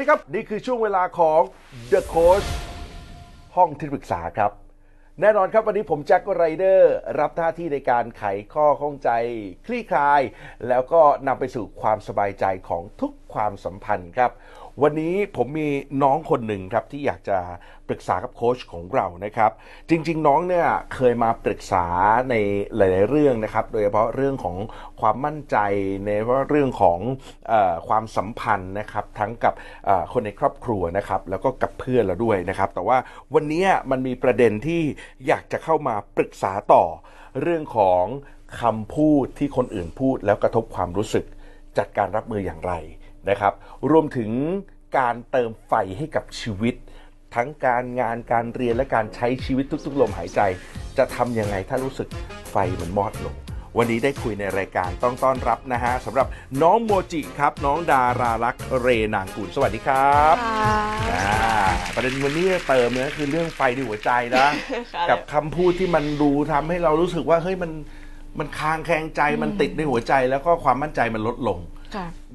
วัสดีครับ นี่คือช่วงเวลาของ The Coach ห้องที่ปรึกษาครับ แน่นอนครับวันนี้ผมแจ็คไรเดอร์รับหน้าที่ในการไขข้อข้องใจ คลี่คลาย แล้วก็นำไปสู่ความสบายใจของทุกความสัมพันธ์ครับ วันนี้ผมมีน้องคนหนึ่งครับที่อยากจะปรึกษากับโค้ชของเรานะครับ จริง ๆ น้องเนี่ยเคยมาปรึกษาในหลาย ๆ เรื่องนะครับ โดยเฉพาะเรื่องของความมั่นใจในเรื่องของอความสัมพันธ์นะครับ ทั้งกับคนในครอบครัวนะครับ แล้วก็กับเพื่อนเราด้วยนะครับ แต่ว่าวันนี้มันมีประเด็นที่อยากจะเข้ามาปรึกษาต่อเรื่องของคำพูดที่คนอื่นพูดแล้วกระทบความรู้สึกจัดการรับมืออย่างไร นะครับ รวมถึงการเติมไฟให้กับชีวิต ทั้งการงานการเรียนและการใช้ชีวิตทุกๆลมหายใจ จะทำยังไงถ้ารู้สึกไฟมันมอดลงวันนี้ได้คุยในรายการต้องต้อนรับนะฮะสำหรับน้องโมจิครับ น้องดารารักษ์เรนางกุลสวัสดีครับอ่าประเด็นวันนี้เติมเนี่ยคือเรื่องไฟในหัวใจนะค่ะกับคำพูดที่มันดูทำให้เรารู้สึกว่าเฮ้ยมันมันคลางแคลงใจมันติดในหัวใจแล้วก็ความมั่นใจมันลดลงค่ะ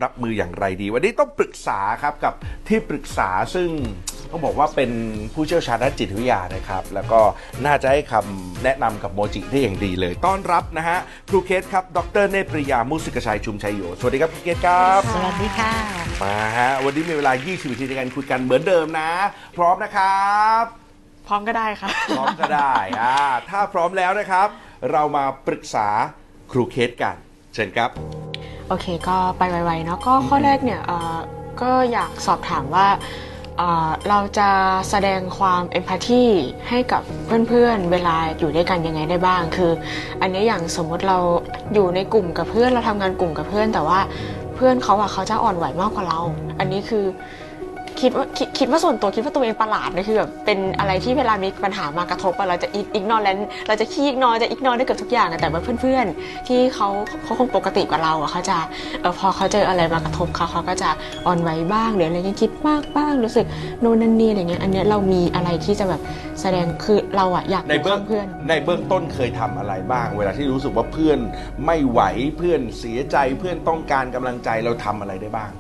รับมืออย่างไรดี วันนี้ต้องปรึกษาครับกับที่ปรึกษาซึ่งต้องบอกว่าเป็นผู้เชี่ยวชาญด้านจิตวิทยานะครับ แล้วก็น่าจะให้คำแนะนำกับโมจิได้อย่างดีเลย ต้อนรับนะฮะครูเคสครับ ดรเนตรปริยา มุสิกชัยชุมชัยโย สวัสดีครับครูเคสครับ สวัสดีค่ะ มาฮะ วันนี้มีเวลา 20นาทีในการคุยกันเหมือนเดิมนะ พร้อมนะครับ พร้อมก็ได้ค่ะ พร้อมก็ได้อ่าถ้าพร้อมแล้วนะครับ เรามาปรึกษาครูเคสกัน เชิญครับ โอเคก็ไปไวๆเนาะก็ข้อแรกเนี่ยเอ่อก็อยากสอบถามว่าเอ่อเราจะแสดงความเอมพัตตีให้กับเพื่อนๆ เวลาอยู่ด้วยกันยังไงได้บ้าง คือ อันนี้อย่างสมมุติเราอยู่ในกลุ่มกับเพื่อนเราทำงานกลุ่มกับเพื่อน แต่ว่าเพื่อนเขาอะเขาจะอ่อนไหวมากกว่าเรา อันนี้คือ คิดว่าคิดคิดว่าส่วนตัวคิดว่าตัวเองประหลาดนะคือแบบเป็นอะไรที่เวลามีปัญหามากระทบอะเราจะอิกนอแลนเราจะขี้อิกนอจะอิกนอได้เกือบทุกอย่างอะแต่ว่าเพื่อนๆ ที่เขาเขาคงปกติกว่าเราอะเขาจะเออพอเขาเจออะไรมากระทบเขาเขาก็จะอ่อนไหวบ้างหรืออะไรเงี้ยคิดมากบ้างรู้สึกโน่นนั่นนี่อะไรเงี้ยอันเนี้ยเรามีอะไรที่จะแบบแสดงคือเราอะอยากในอยู่เบื้องข้างเพื่อน ในเบื้องต้นเคยทำอะไรบ้าง เวลาที่รู้สึกว่าเพื่อนไม่ไหวเพื่อนเสียใจเพื่อนต้องการกำลังใจเราทำอะไรได้บ้าง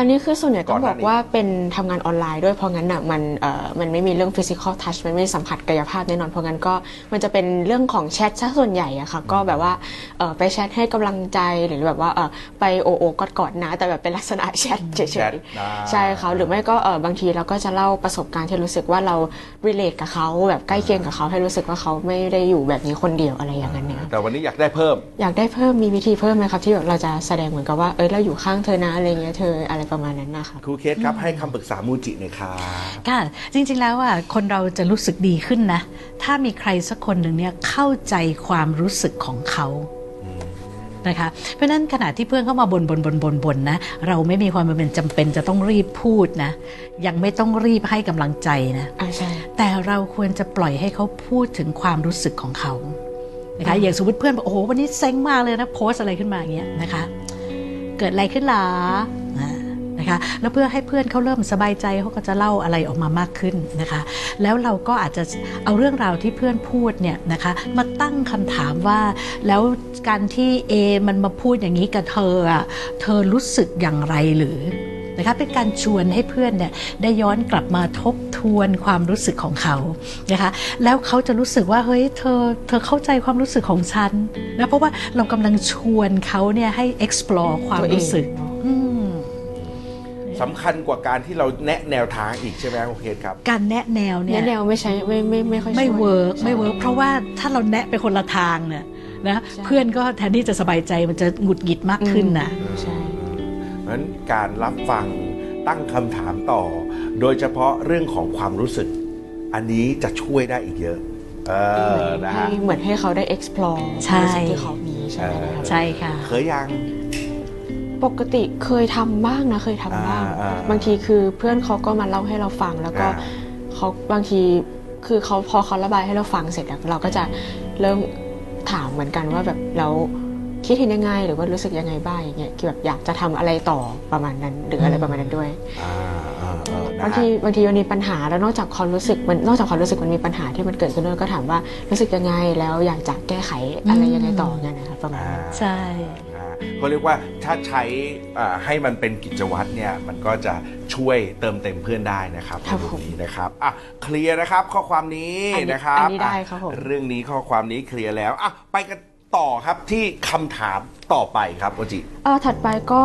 อันนี้คือส่วนใหญ่ต้องก่อนหบน้าอกนี้ว่าเป็นทำงานออนไลน์ด้วยเพราะงั้นอะมันเอ่อมันไม่มีเรื่อง physical touch มันไม่สัมผัสกายภาพแน่นอนเพราะงั้นก็มันจะเป็นเรื่องของแชทซะส่วนใหญ่อะค่ะก็แบบว่าเอ่อไปแชทให้กำลังใจหรือแบบว่าเอ่อไปโอโอกอดกอดๆนะ แต่แบบเป็นลักษณะแชทเฉแชทยอ่าๆใช่ค่ะหรือไม่ก็เออบางทีเราก็จะเล่าประสบการณ์ที่รู้สึกว่าเรา relate กับเขาแบบใกล้เคียงกับเขาให้รู้สึกว่าเขาไม่ได้อยู่แบบนี้คนเดียวอะไรอย่างนั้นเนี่ยแต่วันนี้อยากได้เพิ่ม อยากได้เพิ่มมีวิธีเพิ่มไหมครับที่แบบเราจะแสดงเหมือนกับว่าเอ้ยเราอยู่ข้างเธอนะอะไรเงี้ยเธออะไรประมาณนั้นนะคะครูเคสครับให้คำปรึกษามูจิหน่อยครับค่ะจริงๆแล้วอะคนเราจะรู้สึกดีขึ้นนะ ถ้ามีใครสักคนหนึ่งเนี่ยเข้าใจความรู้สึกของเขานะคะเพราะฉะนั้นขณะที่เพื่อนเข้ามาบนบนบนบนบนนะเราไม่มีความเป็นจำเป็นจะต้องรีบพูดนะ ยังไม่ต้องรีบให้กำลังใจนะอ่าใช่แต่เราควรจะปล่อยให้เขาพูดถึงความรู้สึกของเขานะคะอย่างสมมติเพื่อนบอกโอ้โหวันนี้เซ็งมากเลยนะโพสต์อะไรขึ้นมาอย่างเงี้ยนะคะ เกิดอะไรขึ้นล่ะอ่า นะคะ แล้วเพื่อให้เพื่อนเขาเริ่มสบายใจเขาก็จะเล่าอะไรออกมามากขึ้นนะคะ แล้วเราก็อาจจะเอาเรื่องราวที่เพื่อนพูดเนี่ยนะคะมาตั้งคำถามว่าแล้วการที่เอมันมาพูดอย่างนี้กับเธออะเธอรู้สึกอย่างไรหรือนะคะเป็นการชวนให้เพื่อนเนี่ยได้ย้อนกลับมาทบทวนความรู้สึกของเขานะคะแล้วเขาจะรู้สึกว่าเฮ้ยเธอเธอเข้าใจความรู้สึกของฉันนะเพราะว่าเรากำลังชวนเขาเนี่ยให้ explore ความรู้สึกอืม สำคัญกว่าการที่เราแนะแนวทางอีกใช่ไหมครูเคสครับ การแนะแนวเนี่ยเนี่ยแนวไม่ใช้ไม่ไม่ไม่ค่อยช่วยไม่ work ใช่ไม่ work เพราะว่าถ้าเราแนะไปคนละทางเนี่ยนะใช่เพื่อนก็แทนที่จะสบายใจมันจะหงุดหงิดมากขึ้นนะอืมใช่เพราะฉะนั้นการรับฟังตั้งคำถามต่อ โดยเฉพาะเรื่องของความรู้สึก อันนี้จะช่วยได้อีกเยอะเออนะฮะให้เหมือนให้เขาได้ explore ใช่ความรู้สึกที่เขามีใช่ไหมนะครับใช่ค่ะเคยยัง ปกติเคยทำบ้างนะ เคยทำบ้างอ่าอ่า บางทีคือเพื่อนเขาก็มาเล่าให้เราฟัง แล้วก็อ่า เขาบางทีคือเขาพอเขาระบายให้เราฟังเสร็จแล้วเราก็จะเริ่มถามเหมือนกันว่าแบบเราคิดเห็นยังไงหรือว่ารู้สึกยังไงบ้างอย่างเงี้ยคือแบบอยากจะทำอะไรต่อประมาณนั้น หรืออะไรประมาณนั้นด้วย อ่าอ่าอ่านะบางฮะ ทีบางทีมันมีปัญหาแล้วนอกจากความรู้สึกมันนอกจากความรู้สึกมันมีปัญหาที่มันเกิดขึ้นด้วยก็ถามว่ารู้สึกยังไงแล้วอยากจะแก้ไขอะไรยังไงต่อเงี้ยนะครับประมาณนั้น ใช่อ่า เขาเรียกว่าถ้าใช้อ่าให้มันเป็นกิจวัตรเนี่ยมันก็จะช่วยเติมเต็มเพื่อนได้นะครับครับในผมนี้นะครับอะเคลียร์นะครับข้อความนี้อันนี้นะครับอันนี้ได้อะครับผมเรื่องนี้ข้อความนี้เคลียร์แล้วอะไปกันต่อครับที่คำถามต่อไปครับโอจิเออถัดไปก็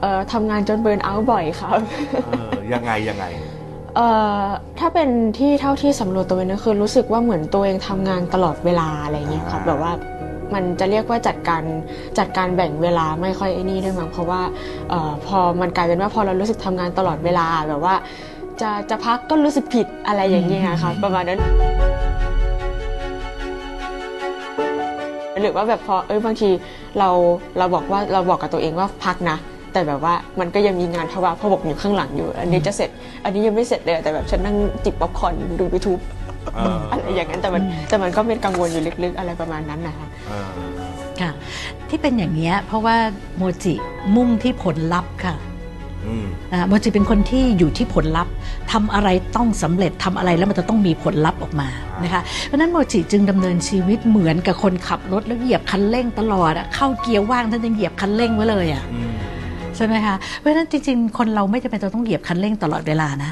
เอ่อทำงานจนเบิร์นเอาท์บ่อยครับเออยังไงยังไงเอ่อถ้าเป็นที่เท่าที่สำรวจตัวเองนะคือรู้สึกว่าเหมือนตัวเองทำงานตลอดเวลาอะไรเงี้ยครับอ่าแบบว่า มันจะเรียกว่าจัดการจัดการแบ่งเวลาไม่ค่อยไอ้นี่ด้วยมั้งเพราะว่าเออพอมันกลายเป็นว่าพอเรารู้สึกทำงานตลอดเวลาแบบว่า จะจะพักก็รู้สึกผิดอะไรอย่างเงี้ยครับประมาณนั้นหรือว่าแบบพอเอ้ยบางทีเราเราบอกว่าเราบอกกับตัวเองว่าพักนะ แต่แบบว่ามันก็ยังมีงานภาวะพบกอยู่ข้างหลังอยู่ อันนี้จะเสร็จ อันนี้ยังไม่เสร็จเลยแต่แบบฉันนั่งจิบป๊อปคอร์นดูยูทูบเอออะไรอย่างนั้นแต่มันแต่มันก็เป็นกังวลอยู่ลึกๆ อะไรประมาณนั้นนะคะเออค่ะที่เป็นอย่างนี้ยเพราะว่าโมจิมุ่งที่ผลลัพธ์ค่ะอืมอ่าโมจิเป็นคนที่อยู่ที่ผลลัพธ์ทำอะไรต้องสำเร็จทำอะไรแล้วมันจะต้องมีผลลัพธ์ออกมานะคะเพราะฉะนั้นโมจิจึงดำเนินชีวิตเหมือนกับคนขับรถแล้วเหยียบคันเร่งตลอดอะเข้าเกียร์ว่างท่านยังเหยียบคันเร่งไว้เลยอะอืมใช่ไหมคะเพราะฉะนั้นจริงๆ คนเราไม่จำเป็นจะต้องเหยียบคันเร่งตลอดเวลานะ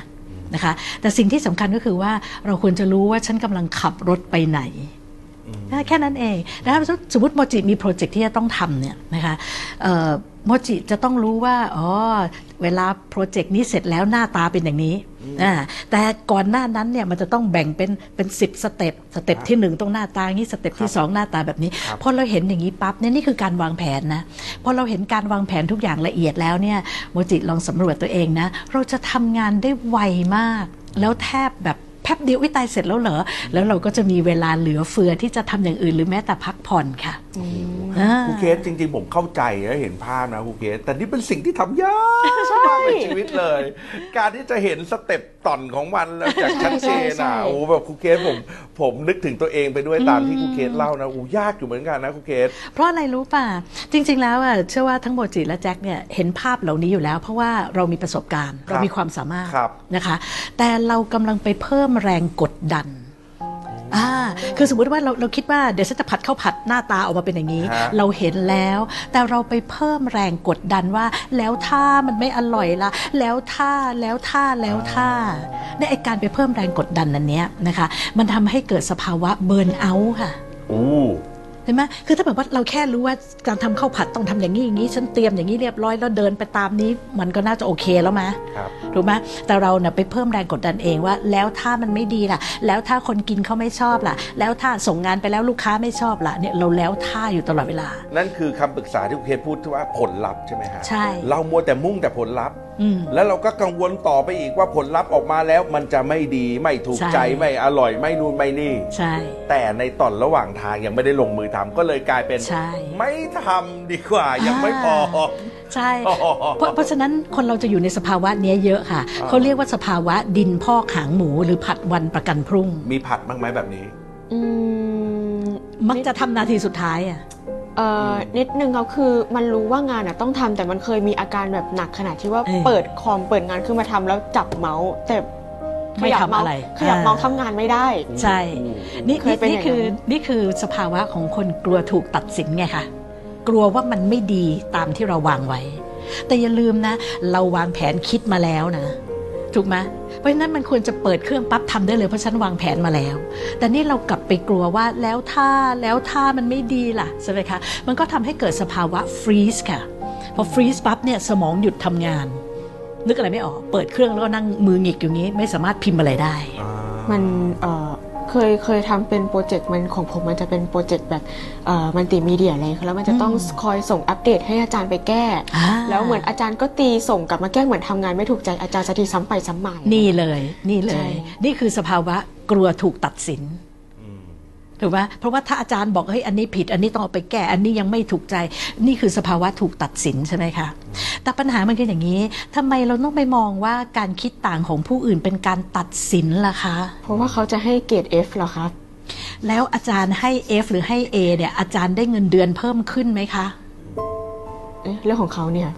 นะคะ แต่สิ่งที่สำคัญก็คือว่าเราควรจะรู้ว่าฉันกำลังขับรถไปไหนนะแค่นั้นเองนะคะสมมติโมจิมีโปรเจกต์ที่จะต้องทำเนี่ยนะคะเอ่อ โมจิจะต้องรู้ว่าอ๋อเวลาโปรเจกต์นี้เสร็จแล้วหน้าตาเป็นอย่างนี้อ่าแต่ก่อนหน้านั้นเนี่ยมันจะต้องแบ่งเป็นเป็นสิบ step step ที่หนึ่งต้องหน้าตาอย่างนี้ step ที่สองหน้าตาแบบนี้ครับพอเราเห็นอย่างนี้ปั๊บเนี่ยนี่คือการวางแผนนะพอเราเห็นการวางแผนทุกอย่างละเอียดแล้วเนี่ยโมจิลองสำรวจตัวเองนะเราจะทำงานได้ไวมาก แล้วแทบแบบแป๊บเดียวว้ายตายเสร็จแล้วเหรอ แล้วเราก็จะมีเวลาเหลือเฟือที่จะทำอย่างอื่นหรือแม้แต่พักผ่อนค่ะอ่าครูเคสจริงๆ ผมเข้าใจและเห็นภาพนะครูเคสแต่นี่เป็นสิ่งที่ทำยากมากในชีวิตเลย การที่จะเห็น step ตอนของมันแล้วจากชัดเจนใช่อะใช่โอ้แบบครูเคสผมผมนึกถึงตัวเองไปด้วยตามที่ครูเคสเล่านะโอ้ยากอยู่เหมือนกันนะครูเคสเพราะอะไรรู้ป่ะจริง ๆ แล้วอะเชื่อว่าทั้งโมจิและแจ็คเนี่ยเห็นภาพเหล่านี้อยู่แล้ว เพราะว่าเรามีประสบการณ์ครับเรามีความสามารถครับนะคะ แต่เรากำลังไปเพิ่มแรงกดดันอ่าคือสมมุติว่าเราเราคิดว่าเดี๋ยวฉันจะผัดข้าวผัดหน้าตาออกมาเป็นอย่างนี้ ฮะ เราเห็นแล้ว แต่เราไปเพิ่มแรงกดดันว่า แล้วถ้ามันไม่อร่อยละแล้วถ้าแล้วถ้าแล้วถ้าในไอการไปเพิ่มแรงกดดันนั้นเนี้ยนะคะ มันทำให้เกิดสภาวะเบิร์นเอาท์ค่ะ อู้เห็นไหมคือถ้าแบบว่าเราแค่รู้ว่าการทำข้าวผัดต้องทำอย่างนี้อย่างนี้ฉันเตรียมอย่างนี้เรียบร้อยแล้วเดินไปตามนี้ มันก็น่าจะโอเคแล้วมะครับถูกไหมแต่เราเนี่ยไปเพิ่มแรงกดดันเองว่า แล้วถ้ามันไม่ดีล่ะ แล้วถ้าคนกินเขาไม่ชอบล่ะ แล้วถ้าส่งงานไปแล้วลูกค้าไม่ชอบล่ะเนี่ยเราแล้วถ้าอยู่ตลอดเวลา นั่นคือคำปรึกษาที่ครูเคสพูดที่ว่าผลลัพธ์ใช่ไหมฮะใช่เรามัวแต่มุ่งแต่ผลลัพธ์อืม แล้วเราก็กังวลต่อไปอีกว่าผลลัพธ์ออกมาแล้วมันจะไม่ดีไม่ถูกใช่ ใจไม่อร่อยไม่นู่นไม่นี่ ใช่ แต่ในตอนระหว่างทางยังไม่ได้ลงมือทำก็เลยกลายเป็น ใช่ ไม่ทำดีกว่ายังไม่พอ ใช่อ๋อเพราะเพราะฉะนั้นคนเราจะอยู่ในสภาวะเนี้ยเยอะค่ะเขาเรียกว่าสภาวะดินพอกหางหมูหรือผัดวันประกันพรุ่ง มีผัดบ้างไหมแบบนี้ อืมมักจะทำนาทีสุดท้ายอะ เอ่อนิดนึงก็คือมันรู้ว่างานอะต้องทำแต่มันเคยมีอาการแบบหนักขนาดที่ว่าเออเปิดคอมเปิดงานขึ้นมาทำแล้วจับเมาส์แต่ไม่ทำขยับเมาส์อะไรขยับอ่าเมาส์ทำงานไม่ได้ ใช่ นี่เคนี่ยเป็นนี่อย่างนั้น คือนี่คือสภาวะของคนกลัวถูกตัดสินไงคะกลัวว่ามันไม่ดีตามที่เราวางไว้ แต่อย่าลืมนะ เราวางแผนคิดมาแล้วนะ ถูกไหม เพราะฉะนั้นมันควรจะเปิดเครื่องปั๊บทำได้เลยเพราะฉันวางแผนมาแล้ว แต่นี่เรากลับไปกลัวว่าแล้วถ้าแล้วถ้ามันไม่ดีล่ะใช่ไหมคะมันก็ทำให้เกิดสภาวะฟรีซค่ะพอ freeze ปั๊บเนี่ยสมองหยุดทำงาน นึกอะไรไม่ออก เปิดเครื่องแล้วก็นั่งมือหงิกอย่างนี้ ไม่สามารถพิมพ์อะไรได้ มัน เอ่อเคยเคยทำเป็นโปรเจกต์มันของผมมันจะเป็นโปรเจกต์แบบเอ่อมัลติมีเดียอะไรแล้วมันจะต้องคอยส่งอัปเดตให้อาจารย์ไปแก้อ่าแล้วเหมือนอาจารย์ก็ตีส่งกลับมาแก้เหมือนทำงานไม่ถูกใจอาจารย์จะตีซ้ำไปซ้ำมานี่เลย นี่เลยใช่นี่คือสภาวะกลัวถูกตัดสิน ถูกไหมเพราะว่าถ้าอาจารย์บอกเฮ้ยอันนี้ผิด อันนี้ต้องเอาไปแก้อันนี้ยังไม่ถูกใจ นี่คือสภาวะถูกตัดสินใช่ไหมคะแต่ปัญหามันคืออย่างนี้ทำไมเราต้องไปมองว่าการคิดต่างของผู้อื่นเป็นการตัดสินล่ะคะ เพราะว่าเขาจะให้เกรด F เหรอครับแล้วอาจารย์ให้ F หรือให้ A เนี่ยอาจารย์ได้เงินเดือนเพิ่มขึ้นไหมคะเอ๊ะเรื่องของเขาเนี่ย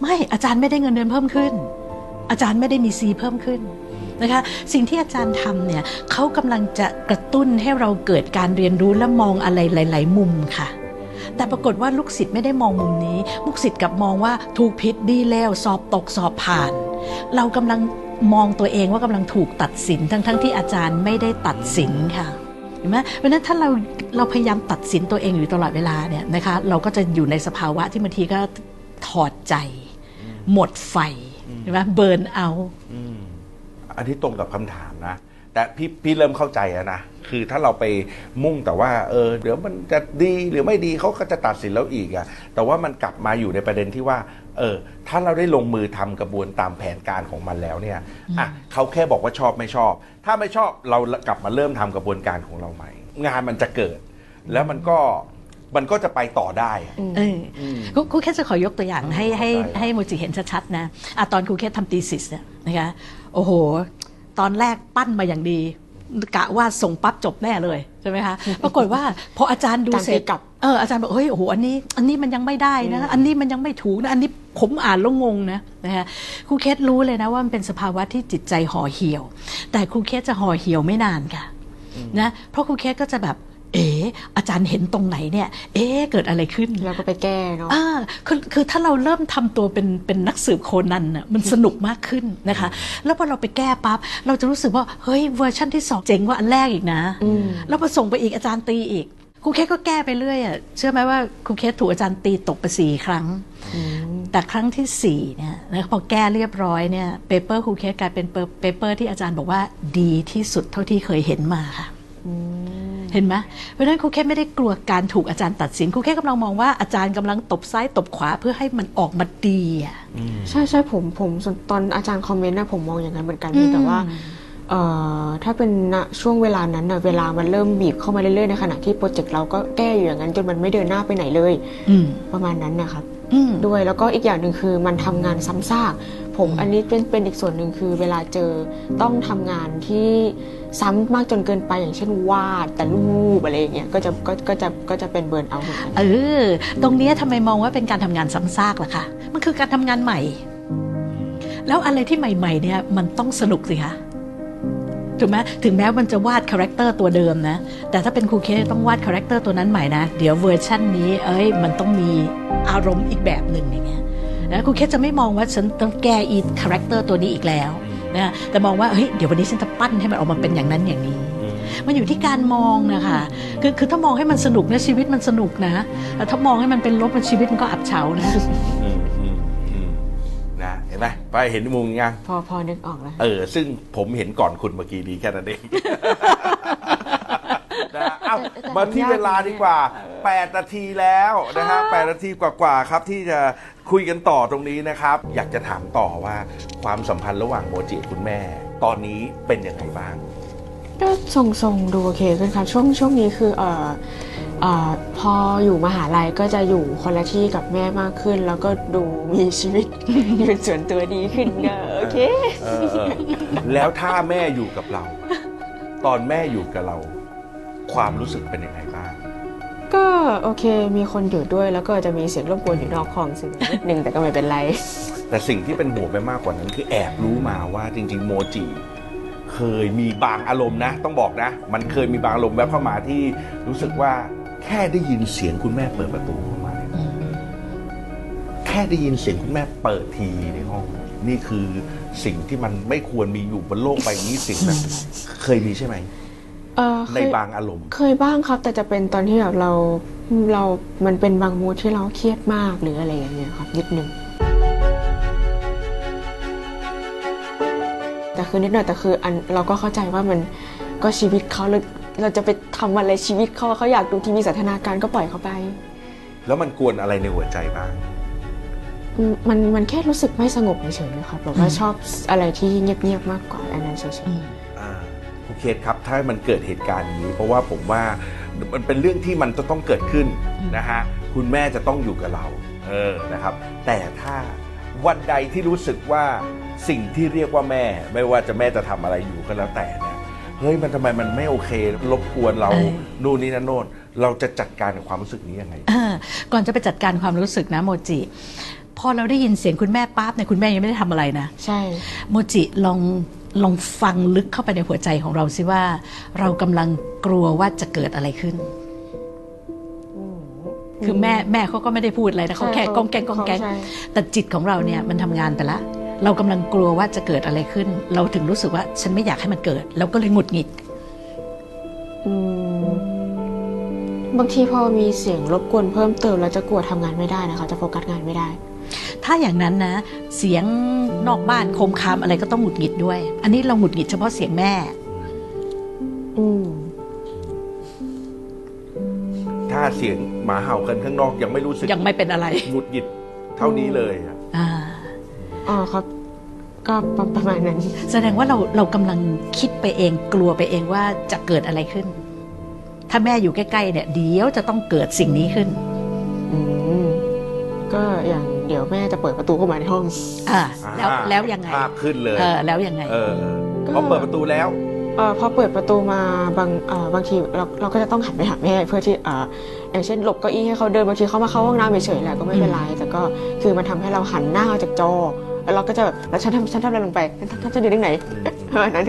ไม่อาจารย์ไม่ได้เงินเดือนเพิ่มขึ้น อาจารย์ไม่ได้มีซีเพิ่มขึ้น นะคะสิ่งที่อาจารย์ทำเนี่ยเขากำลังจะกระตุ้นให้เราเกิดการเรียนรู้และมองอะไรหลาย ๆ มุมค่ะ แต่ปรากฏว่าลูกศิษย์ไม่ได้มองมุมนี้ ลูกศิษย์กลับมองว่าถูกผิดดีแล้วสอบตกสอบผ่าน เรากำลังมองตัวเองว่ากำลังถูกตัดสินทั้งๆทที่อาจารย์ไม่ได้ตัดสินค่ะเห็นไหมเพราะฉะนั้นถ้าเราเราพยายามตัดสินตัวเองอยู่ตลอดเวลาเนี่ยนะคะเราก็จะอยู่ในสภาวะที่บางทีก็ถอดใจ หมดไฟใช่ไหมเบิร์นเอา อันที่ตรงกับคำถามนะ แต่พี่พี่เริ่มเข้าใจแล้วนะ คือถ้าเราไปมุ่งแต่ว่า เออ เดี๋ยวมันจะดีหรือไม่ดีเขาก็จะตัดสินแล้วอีกอะแต่ว่ามันกลับมาอยู่ในประเด็นที่ว่า เออ ถ้าเราได้ลงมือทำกระบวนตามแผนการของมันแล้วเนี่ย อะเขาแค่บอกว่าชอบไม่ชอบ ถ้าไม่ชอบเรากลับมาเริ่มทำกระบวนการของเราใหม่ งานมันจะเกิด แล้วมันก็มันก็จะไปต่อได้อะเอออครูครูแค่จะขอยกตัวอย่างให้ให้เข้าใจให้โมจิเห็นชัดๆนะอะตอนครูแค่ทำตีสิสเนี่ยนะคะ โอ้โห ตอนแรกปั้นมาอย่างดีกะว่าส่งปั๊บจบแน่เลยใช่ไหมคะปรากฏว่าพออาจารย์ดูเสร็จการตีกลับเอออาจารย์บอกเฮ้ยโอ้โหอันนี้อันนี้มันยังไม่ได้นะอันนี้มันยังไม่ถูกนะอันนี้ผมอ่านแล้วงงนะนะคะครูเคสรู้เลยนะว่ามันเป็นสภาวะที่จิตใจห่อเหี่ยว แต่ครูเคสจะห่อเหี่ยวไม่นานค่ะนะเพราะครูเคสก็จะแบบ เอ๋อาจารย์เห็นตรงไหนเนี่ย เอ๊ะเกิดอะไรขึ้นแล้วก็ไปแก้เนาะอ่าคือคือถ้าเราเริ่มทำตัวเป็นเป็นนักสืบโคนันน่ะมันสนุกมากขึ้นนะคะ แล้วพอเราไปแก้ปั๊บเราจะรู้สึกว่าเฮ้ยเวอร์ชั่นที่สองเจ๋งกว่าอันแรกอีกนะแล้วพอส่งไปอีกอาจารย์ตีอีกครูเคสก็แก้ไปเรื่อยอะเชื่อไหมว่าครูเคสถูกอาจารย์ตีตกไปสี่ครั้ง แต่ครั้งที่สี่เนี่ยนะพอแก้เรียบร้อยเนี่ย paper ครูเคสกลายเป็น paper ที่อาจารย์บอกว่าดีที่สุดเท่าที่เคยเห็นมาค่ะ เห็นไหมเพราะฉะนั้นครูเคสไม่ได้กลัวการถูกอาจารย์ตัดสินครูเคสกำลังมองว่าอาจารย์กำลังตบซ้ายตบขวาเพื่อให้มันออกมาดีอะใช่ใช่ผมผมส่วนตอนอาจารย์คอมเมนต์นะผมมองอย่างนั้นเหมือนกันแต่ว่าเอ่อถ้าเป็นณช่วงเวลานั้นนะเวลามันเริ่มบีบเข้ามาเรื่อยๆในขณะที่โปรเจกต์เราก็แก้อยู่อย่างนั้นจนมันไม่เดินหน้าไปไหนเลยอืมประมาณนั้นนะครับอืมด้วยแล้วก็อีกอย่างหนึ่งคือมันทำงานซ้ำซาก ผมอันนี้เป็นเป็นอีกส่วนหนึ่งคือเวลาเจอต้องทำงานที่ซ้ำมากจนเกินไปอย่างเช่นวาดแต่รูปอะไรอย่างเงี้ยก็จะก็ก็จะก็จะเป็นเบิร์นเอาท์เหมือนกันเออตรงเนี้ยทำไมมองว่าเป็นการทำงานซ้ำซากล่ะคะมันคือการทำงานใหม่ แล้วอะไรที่ใหม่ ๆ เนี่ยมันต้องสนุกสิคะถูกไหมถึงแม้มันจะวาด character ตัวเดิมนะ แต่ถ้าเป็นครูเคสต้องวาด character ตัวนั้นใหม่นะ เดี๋ยวเวอร์ชั่นนี้ เอ้ย มันต้องมีอารมณ์อีกแบบหนึ่งอย่างเงี้ย นะครูเคสจะไม่มองว่าฉันต้องแก้อี character ตัวนี้อีกแล้วนะแต่มองว่าเฮ้ยเดี๋ยววันนี้ฉันจะปั้นให้มันออกมาเป็นอย่างนั้นอย่างนี้ มันอยู่ที่การมองนะคะคือคือถ้ามองให้มันสนุกเนี่ยชีวิตมันสนุกนะแต่ถ้ามองให้มันเป็นลบมันชีวิตมันก็อับเฉานะอืมอืมอืมนะเห็นไหมไปเห็นมุมยังพอพอนึกออกแล้วเออซึ่งผมเห็นก่อนคุณเมื่อกี้ดีแค่นั้นเอง นะเอ้ามาที่เวลาดีกว่า 8 นาทีแล้วนะฮะ8นาทีกว่าๆครับที่จะคุยกันต่อตรงนี้นะครับ อยากจะถามต่อว่าความสัมพันธ์ระหว่างโมจิกับคุณแม่ ตอนนี้เป็นยังไงบ้าง ก็ทรงๆดูโอเคขึ้นค่ะช่วงช่วงนี้คือเอ่อเอ่อพออยู่มหาลัยก็จะอยู่คนละที่กับแม่มากขึ้น แล้วก็ดูมีชีวิต เป็นส่วนตัวดีขึ้นก็โอเค เออเออแล้วถ้าแม่อยู่กับเรา ตอนแม่อยู่กับเรา ความรู้สึกเป็นยังไงบ้าง ก็โอเค มีคนอยู่ด้วยแล้วก็จะมีเสียงรบกวนอยู่นอกห้องซึ่งนิดนึงแต่ก็ไม่เป็นไร แต่สิ่งที่เป็นห่วงไปมากกว่านั้น คือแอบรู้มาว่าจริง ๆ โมจิ เคยมีบางอารมณ์นะ ต้องบอกนะ มันเคยมีบางอารมณ์แวบเข้ามาที่รู้สึกว่าแค่ได้ยินเสียงคุณแม่เปิดประตูเข้ามาเนี่ยแค่ได้ยินเสียงคุณแม่เปิดทีวีในห้อง นี่คือสิ่งที่มันไม่ควรมีอยู่บนโลกใบนี้สิ่งแบบนี้เคยมีใช่ไหม เออเคในยบางอารมณ์ เคยบ้างครับ แต่จะเป็นตอนที่แบบเราเรา มันเป็นบางมูดที่เราเครียดมากหรืออะไรอย่างเงี้ยครับนิดนึงแต่คือนิดหน่อยแต่คืออันเราก็เข้าใจว่ามันก็ชีวิตเขาเราเราจะไปทำอะไรชีวิตเขาเขาอยากดูทีวีสันทนาการก็ปล่อยเขาไปแล้วมันกวนอะไรในหัวใจบ้าง อืมมันมันแค่รู้สึกไม่สงบเฉยๆนะครับแบบว่าชอบอะไรที่เงียบๆมากกว่าอันนั้นเฉยๆ อ่าโอเคครับ ถ้ามันเกิดเหตุการณ์นี้ เพราะว่าผมว่ามันเป็นเรื่องที่มันจะต้องเกิดขึ้นนะฮะคุณแม่จะต้องอยู่กับเราเออนะครับ แต่ถ้าวันใดที่รู้สึกว่าสิ่งที่เรียกว่าแม่ ไม่ว่าจะแม่จะทำอะไรอยู่ก็แล้วแต่เนี่ยเฮ้ยมันทำไมมันไม่โอเครบกวนเราเออนู่นนี่นั่นโน่นเราจะจัดการกับความรู้สึกนี้ยังไงอ่าก่อนจะไปจัดการความรู้สึกนะโมจิพอเราได้ยินเสียงคุณแม่ปั๊บเนี่ยคุณแม่ยังไม่ได้ทำอะไรนะ ใช่ โมจิลอง ลองฟังลึกเข้าไปในหัวใจของเราสิว่า เรากำลังกลัวว่าจะเกิดอะไรขึ้น คือแม่แม่เขาก็ไม่ได้พูดอะไรนะเขาแค่ก้องแกงก้องแกงใช่แต่จิตของเราเนี่ยมันทำงานไปละ เรากำลังกลัวว่าจะเกิดอะไรขึ้น เราถึงรู้สึกว่าฉันไม่อยากให้มันเกิด เราก็เลยหงุดหงิดอืมบางทีพอมีเสียงรบกวนเพิ่มเติมเราจะกลัวทำงานไม่ได้นะคะ จะโฟกัสงานไม่ได้ ถ้าอย่างนั้นนะ เสียงนอกบ้านโคมคามอะไรก็ต้องหงุดหงิดด้วย อันนี้เราหงุดหงิดเฉพาะเสียงแม่ อืมถ้าเสียงหมาเห่ากันข้างนอกยังไม่รู้สึกยังไม่เป็นอะไรหงุดหงิดเท่านี้เลยอะอ่า อ๋อครับ ก็ประประมาณนั้น แสดงว่าเราเรากำลังคิดไปเองกลัวไปเองว่าจะเกิดอะไรขึ้น ถ้าแม่อยู่ใกล้ๆเนี่ยเดี๋ยวจะต้องเกิดสิ่งนี้ขึ้น อืม ก็อย่างเดี๋ยวแม่จะเปิดประตูเข้ามาในห้อง อ่าแล้วแล้วยังไงภาพขึ้นเลยเออแล้วยังไงเออพอเปิดประตูแล้วเอ่อพอเปิดประตูมาบางเอ่อบางทีเราเราก็จะต้องหันไปหาแม่เพื่อที่เอ่ออย่างเช่นหลบเก้าอี้ให้เขาเดินบางทีเขามาเข้าห้องน้ำเฉยๆแหละก็ไม่เป็นไรแต่ก็คือมันทำให้เราหันหน้าออกจากจอ แล้วเราก็จะแบบแล้วฉันทำฉันทำอะไรลงไปฉันฉันจะเดินได้ไหนประมาณนั้น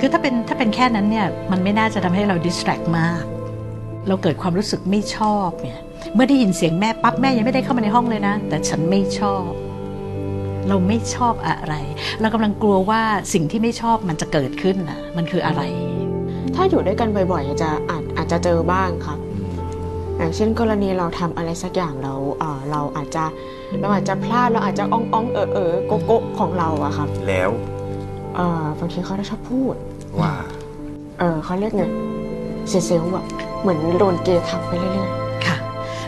คือถ้าเป็นถ้าเป็นแค่นั้นเนี่ยมันไม่น่าจะทำให้เราดิสแทรกมาก เราเกิดความรู้สึกไม่ชอบเนี่ย เมื่อได้ยินเสียงแม่ปั๊บแม่ยังไม่ได้เข้ามาในห้องเลยนะ แต่ฉันไม่ชอบ เราไม่ชอบอะไร เรากำลังกลัวว่าสิ่งที่ไม่ชอบมันจะเกิดขึ้นนะมันคืออะไร ถ้าอยู่ด้วยกันบ่อยๆจะอาจอาจจะเจอบ้างครับอย่างเช่นกรณีเราทำอะไรสักอย่างแล้วเอ่อเราอาจจะเราอาจจะพลาดเราอาจจะอ้องอ้องเออเออโกโก้ของเราอะครับ แล้วเอ่อบางทีเขาจะชอบพูดว่า เออเขาเรียกไงเสียเซลล์อะเหมือนโดนเกย์ทับไปเรื่อยค่ะ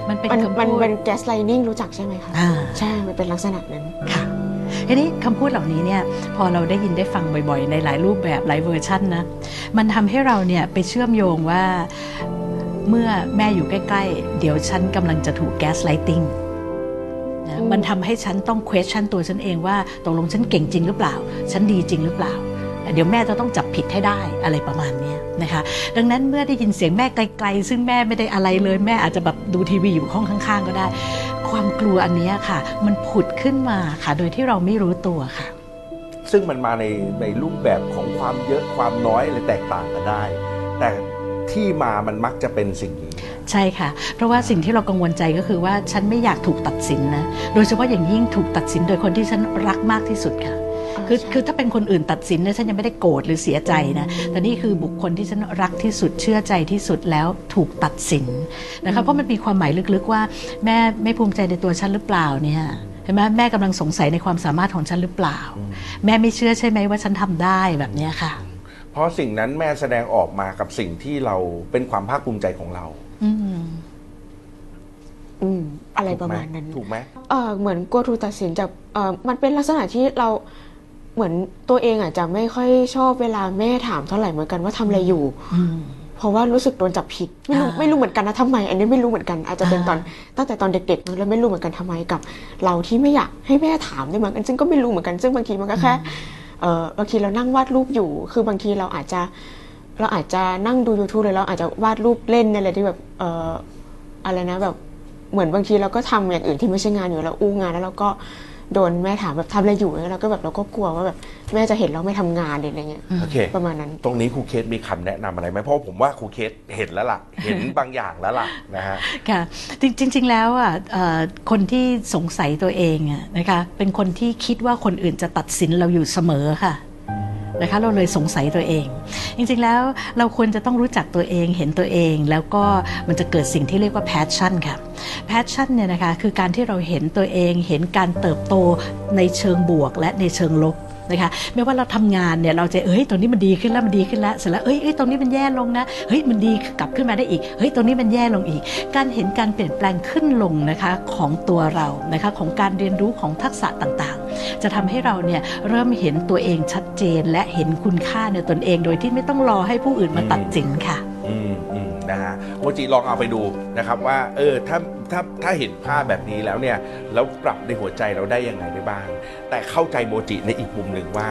มันเป็นๆมันคำมันพูด เป็นแกสไลนิ่งรู้จักใช่ไหมคะอ่า ใช่ มันเป็นลักษณะนั้น ค่ะทีนี้คำพูดเหล่านี้เนี่ยพอเราได้ยินได้ฟังบ่อยๆ ในหลายรูปแบบหลายเวอร์ชันนะ มันทำให้เราเนี่ยไปเชื่อมโยงว่าเมื่อแม่อยู่ใกล้ๆ เดี๋ยวฉันกำลังจะถูกแก๊สไลติงนะอืมมันทำให้ฉันต้อง question ตัวฉันเองว่าตกลงฉันเก่งจริงหรือเปล่า ฉันดีจริงหรือเปล่า เดี๋ยวแม่จะต้องจับผิดให้ได้อะไรประมาณเนี้ยนะคะ ดังนั้นเมื่อได้ยินเสียงแม่ไกลๆ ซึ่งแม่ไม่ได้อะไรเลย แม่อาจจะแบบดูทีวีอยู่ห้องข้าง ๆ ก็ได้ ความกลัวอันเนี้ยค่ะ มันผุดขึ้นมาค่ะ โดยที่เราไม่รู้ตัวค่ะ ซึ่งมันมาในในรูปแบบของความเยอะความน้อยอะไรแตกต่างกันได้ แต่ที่มามันมักจะเป็นสิ่งนี้ใช่ค่ะ เพราะว่าสิ่งที่เรากังวลใจก็คือว่าฉันไม่อยากถูกตัดสินนะ โดยเฉพาะอย่างยิ่งถูกตัดสินโดยคนที่ฉันรักมากที่สุดค่ะ คือใช่คือถ้าเป็นคนอื่นตัดสินเนี่ยฉันยังไม่ได้โกรธหรือเสียใจนะแต่นี่คือบุคคลที่ฉันรักที่สุดเชื่อใจที่สุดแล้วถูกตัดสินนะคะเพราะมันมีความหมายลึกๆว่า แม่ไม่ภูมิใจในตัวฉันหรือเปล่าเนี่ยเห็นไหมแม่กำลังสงสัยในความสามารถของฉันหรือเปล่า แม่ไม่เชื่อใช่ไหมว่าฉันทำได้แบบเนี้ยค่ะ เพราะสิ่งนั้นแม่แสดงออกมากับสิ่งที่เราเป็นความภาคภูมิใจของเรา อืมอืมอะไรถูกประไหมาณนั้นถูกไหมเออเหมือนกลัวถูกตัดสินจากเออมันเป็นลักษณะที่เรา เหมือนตัวเองอาจจะไม่ค่อยชอบเวลาแม่ถามเท่าไหร่เหมือนกันว่าทำอะไรอยู่อืมเพราะว่ารู้สึกโดนจับผิดไม่รู้อ่าไม่รู้เหมือนกันนะทำไม อันนี้ไม่รู้เหมือนกันอาจจะเป็นอ่าตอนตั้งแต่ตอนเด็กๆนะแล้วไม่รู้เหมือนกันทำไมกับ เราที่ไม่อยากให้แม่ถามด้วยเหมือนกันซึ่งก็ไม่รู้เหมือนกันซึ่งบางทีมันก็แค่เออบางทีเรานั่งวาดรูปอยู่ คือบางทีเราอาจจะเราอาจจะนั่งดู YouTube เลยเราอาจจะวาดรูปเล่นอะไรที่แบบเอออะไรนะแบบเหมือนบางทีเราก็ทำอย่างอื่นที่ไม่ใช่งานอยู่แล้วอู้งานแล้วเราก็ โดนแม่ถามแบบทำอะไรอยู่แล้วเราก็แบบเราก็กลัวว่าแบบแม่จะเห็นเราไม่ทำงานหรืออะไรเงี้ยโอเค ประมาณนั้น ตรงนี้ครูเคสมีคำแนะนำอะไรไหมเพราะผมว่าครูเคสเห็นแล้วล่ะ เห็นบางอย่างแล้วล่ะนะฮะ ค่ะจริงจริง ๆ แล้วอะเอ่อคนที่สงสัยตัวเองอะนะคะเป็นคนที่คิดว่าคนอื่นจะตัดสินเราอยู่เสมอค่ะ นะคะเราเลยสงสัยตัวเอง จริงๆแล้วเราควรจะต้องรู้จักตัวเองเห็นตัวเอง แล้วก็มันจะเกิดสิ่งที่เรียกว่า passion ค่ะ passion เนี่ยนะคะคือการที่เราเห็นตัวเองเห็นการเติบโตในเชิงบวกและในเชิงลบ นะคะไม่ว่าเราทำงานเนี่ยเราจะเอ้ยตรงนี้มันดีขึ้นแล้วมันดีขึ้นแล้วเสร็จแล้วเอ้ยเอ้ยตรงนี้มันแย่ลงนะเฮ้ยมันดีกลับขึ้นมาได้อีกเฮ้ยตรงนี้มันแย่ลงอีก การเห็นการเปลี่ยนแปลงขึ้นลงนะคะของตัวเรานะคะของการเรียนรู้ของทักษะต่างๆ จะทำให้เราเนี่ยเริ่มเห็นตัวเองชัดเจนและเห็นคุณค่าในตนเองโดยที่ไม่ต้องรอให้ผู้อื่นมาตัดสินค่ะ นะฮะโมจิลองเอาไปดูนะครับว่าเออถ้าถ้าถ้าเห็นภาพแบบนี้แล้วเนี่ยแล้วปรับในหัวใจเราได้ยังไงได้บ้าง แต่เข้าใจโมจิในอีกมุมหนึ่งว่า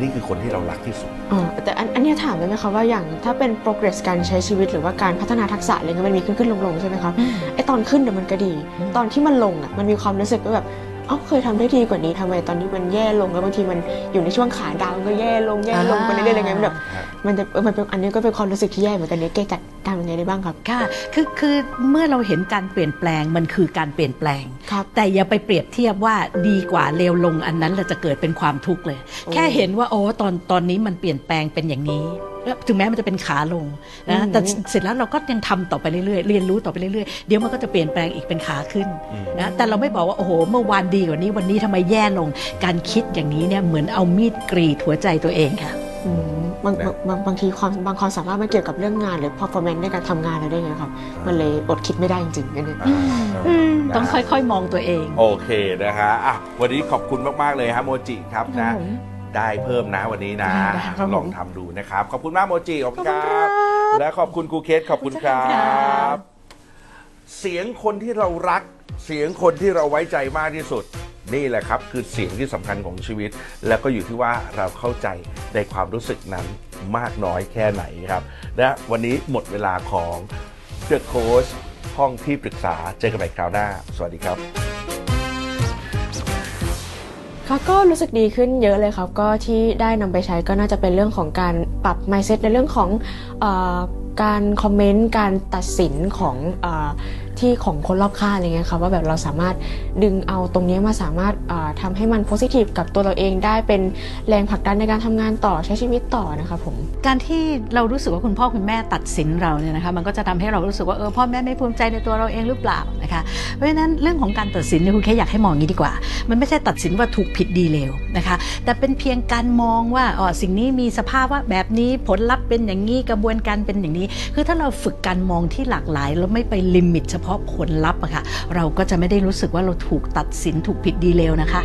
นี่คือคนที่เรารักที่สุดอ๋อแต่อันอันเนี้ยถามได้ไหมคะว่าอย่างถ้าเป็น progress การใช้ชีวิตหรือว่าการพัฒนาทักษะอะไรเงี้ยมันมีขึ้นขึ้นลงลงใช่ไหมคะไอตอนขึ้นเนี่ยมันก็ดี ตอนที่มันลงอะมันมีความรู้สึกว่าแบบ เอ้าเคยทำได้ดีกว่านี้ทำไมตอนนี้มันแย่ลงแล้วบางทีมันอยู่ในช่วงขาดาวมันก็แย่ลงแย่ลงไปเรื่อยๆอะไรเงี้ยมันแบบฮะมันจะเออมันเป็นอันนี้ก็เป็นความรู้สึกที่แย่เหมือนกันเนี่ยแกจัดทำยังไงได้บ้างครับค่ะคือคือเมื่อเราเห็นการเปลี่ยนแปลงมันคือการเปลี่ยนแปลงครับแต่อย่าไปเปรียบเทียบว่าดีกว่าเลวลงอันนั้นเราจะเกิดเป็นความทุกข์เลยโอ้แค่เห็นว่าโอ้ตอนตอนนี้มันเปลี่ยนแปลงเป็นอย่างนี้แล้ว ถึงแม้มันจะเป็นขาลงอืนะมแต่เสร็จแล้วเราก็ยังทำต่อไปเรื่อยๆเรียนรู้ต่อไปเรื่อยๆเดี๋ยวมันก็จะเปลี่ยนแปลงอีกเป็นขาขึ้นอืมนะแต่เราไม่บอกว่าโอ้โหเมื่อวานดีกว่านี้วันนี้ทำไมแย่ลง การคิดอย่างนี้เนี่ยเหมือนเอามีดกรีดหัวใจตัวเองค่ะอืมบางบางบางบางทีความบางความสามารถมันเกี่ยวกับเรื่องงานหรือ performance ในการทำงานเราได้วยไงครับ มันเลยอดคิดไม่ได้จริงๆอันนี้อ่าต้องนะค่อยๆมองตัวเอง โอเคนะฮะอะวันนี้ขอบคุณมากๆเลยฮะโมจิครับครันะบผม ได้เพิ่มนะวันนี้นะได้ครับลองทำดูนะครับ ขอบคุณมากโมจิขอบคุณคขอบคุณครัรับบและขอบคุณครูเคสขอบคุณครัขอบคุณครับบเสียงคนที่เรารัก เสียงคนที่เราไว้ใจมากที่สุด นี่แหละครับ คือเสียงที่สำคัญของชีวิต แล้วก็อยู่ที่ว่าเราเข้าใจในความรู้สึกนั้นมากน้อยแค่ไหนครับ และวันนี้หมดเวลาของ The Coach ห้องที่ปรึกษาเจอกันใหม่คราวหน้า สวัสดีครับ เขาก็รู้สึกดีขึ้นเยอะเลยครับก็ที่ได้นำไปใช้ก็น่าจะเป็นเรื่องของการปรับ mindset ในเรื่องของเออการคอมเมนต์การตัดสินของเออ ที่ของคนรอบข้างอะไรเงี้ยครับว่าแบบเราสามารถดึงเอาตรงนี้มาสามารถเอ่อทำให้มันโพสิทีฟกับตัวเราเองได้เป็นแรงผลักดันในการทำงานต่อใช้ชีวิตต่อนะครับผมการที่เรารู้สึกว่าคุณพ่อคุณแม่ตัดสินเราเนี่ยนะคะมันก็จะทำให้เรารู้สึกว่าเออพ่อแม่ไม่ภูมิใจในตัวเราเองหรือเปล่านะคะเพราะฉะนั้นเรื่องของการตัดสินเนี่ยคุณแค่อยากให้มองอย่างนี้ดีกว่า มันไม่ใช่ตัดสินว่าถูกผิดดีเลวนะคะแต่เป็นเพียงการมองว่าอ๋อสิ่งนี้มีสภาพว่าแบบนี้ผลลัพธ์เป็นอย่างนี้กระบวนการเป็นอย่างนี้ คือถ้าเราฝึกการมองที่หลากหลายแล้วไม่ไปลิมิตเฉพาะผลลัพธ์อะค่ะ เราก็จะไม่ได้รู้สึกว่าเราถูกตัดสินถูกผิดดีเลวนะคะ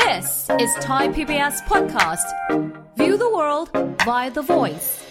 This is Thai PBS Podcast. View the world via the voice.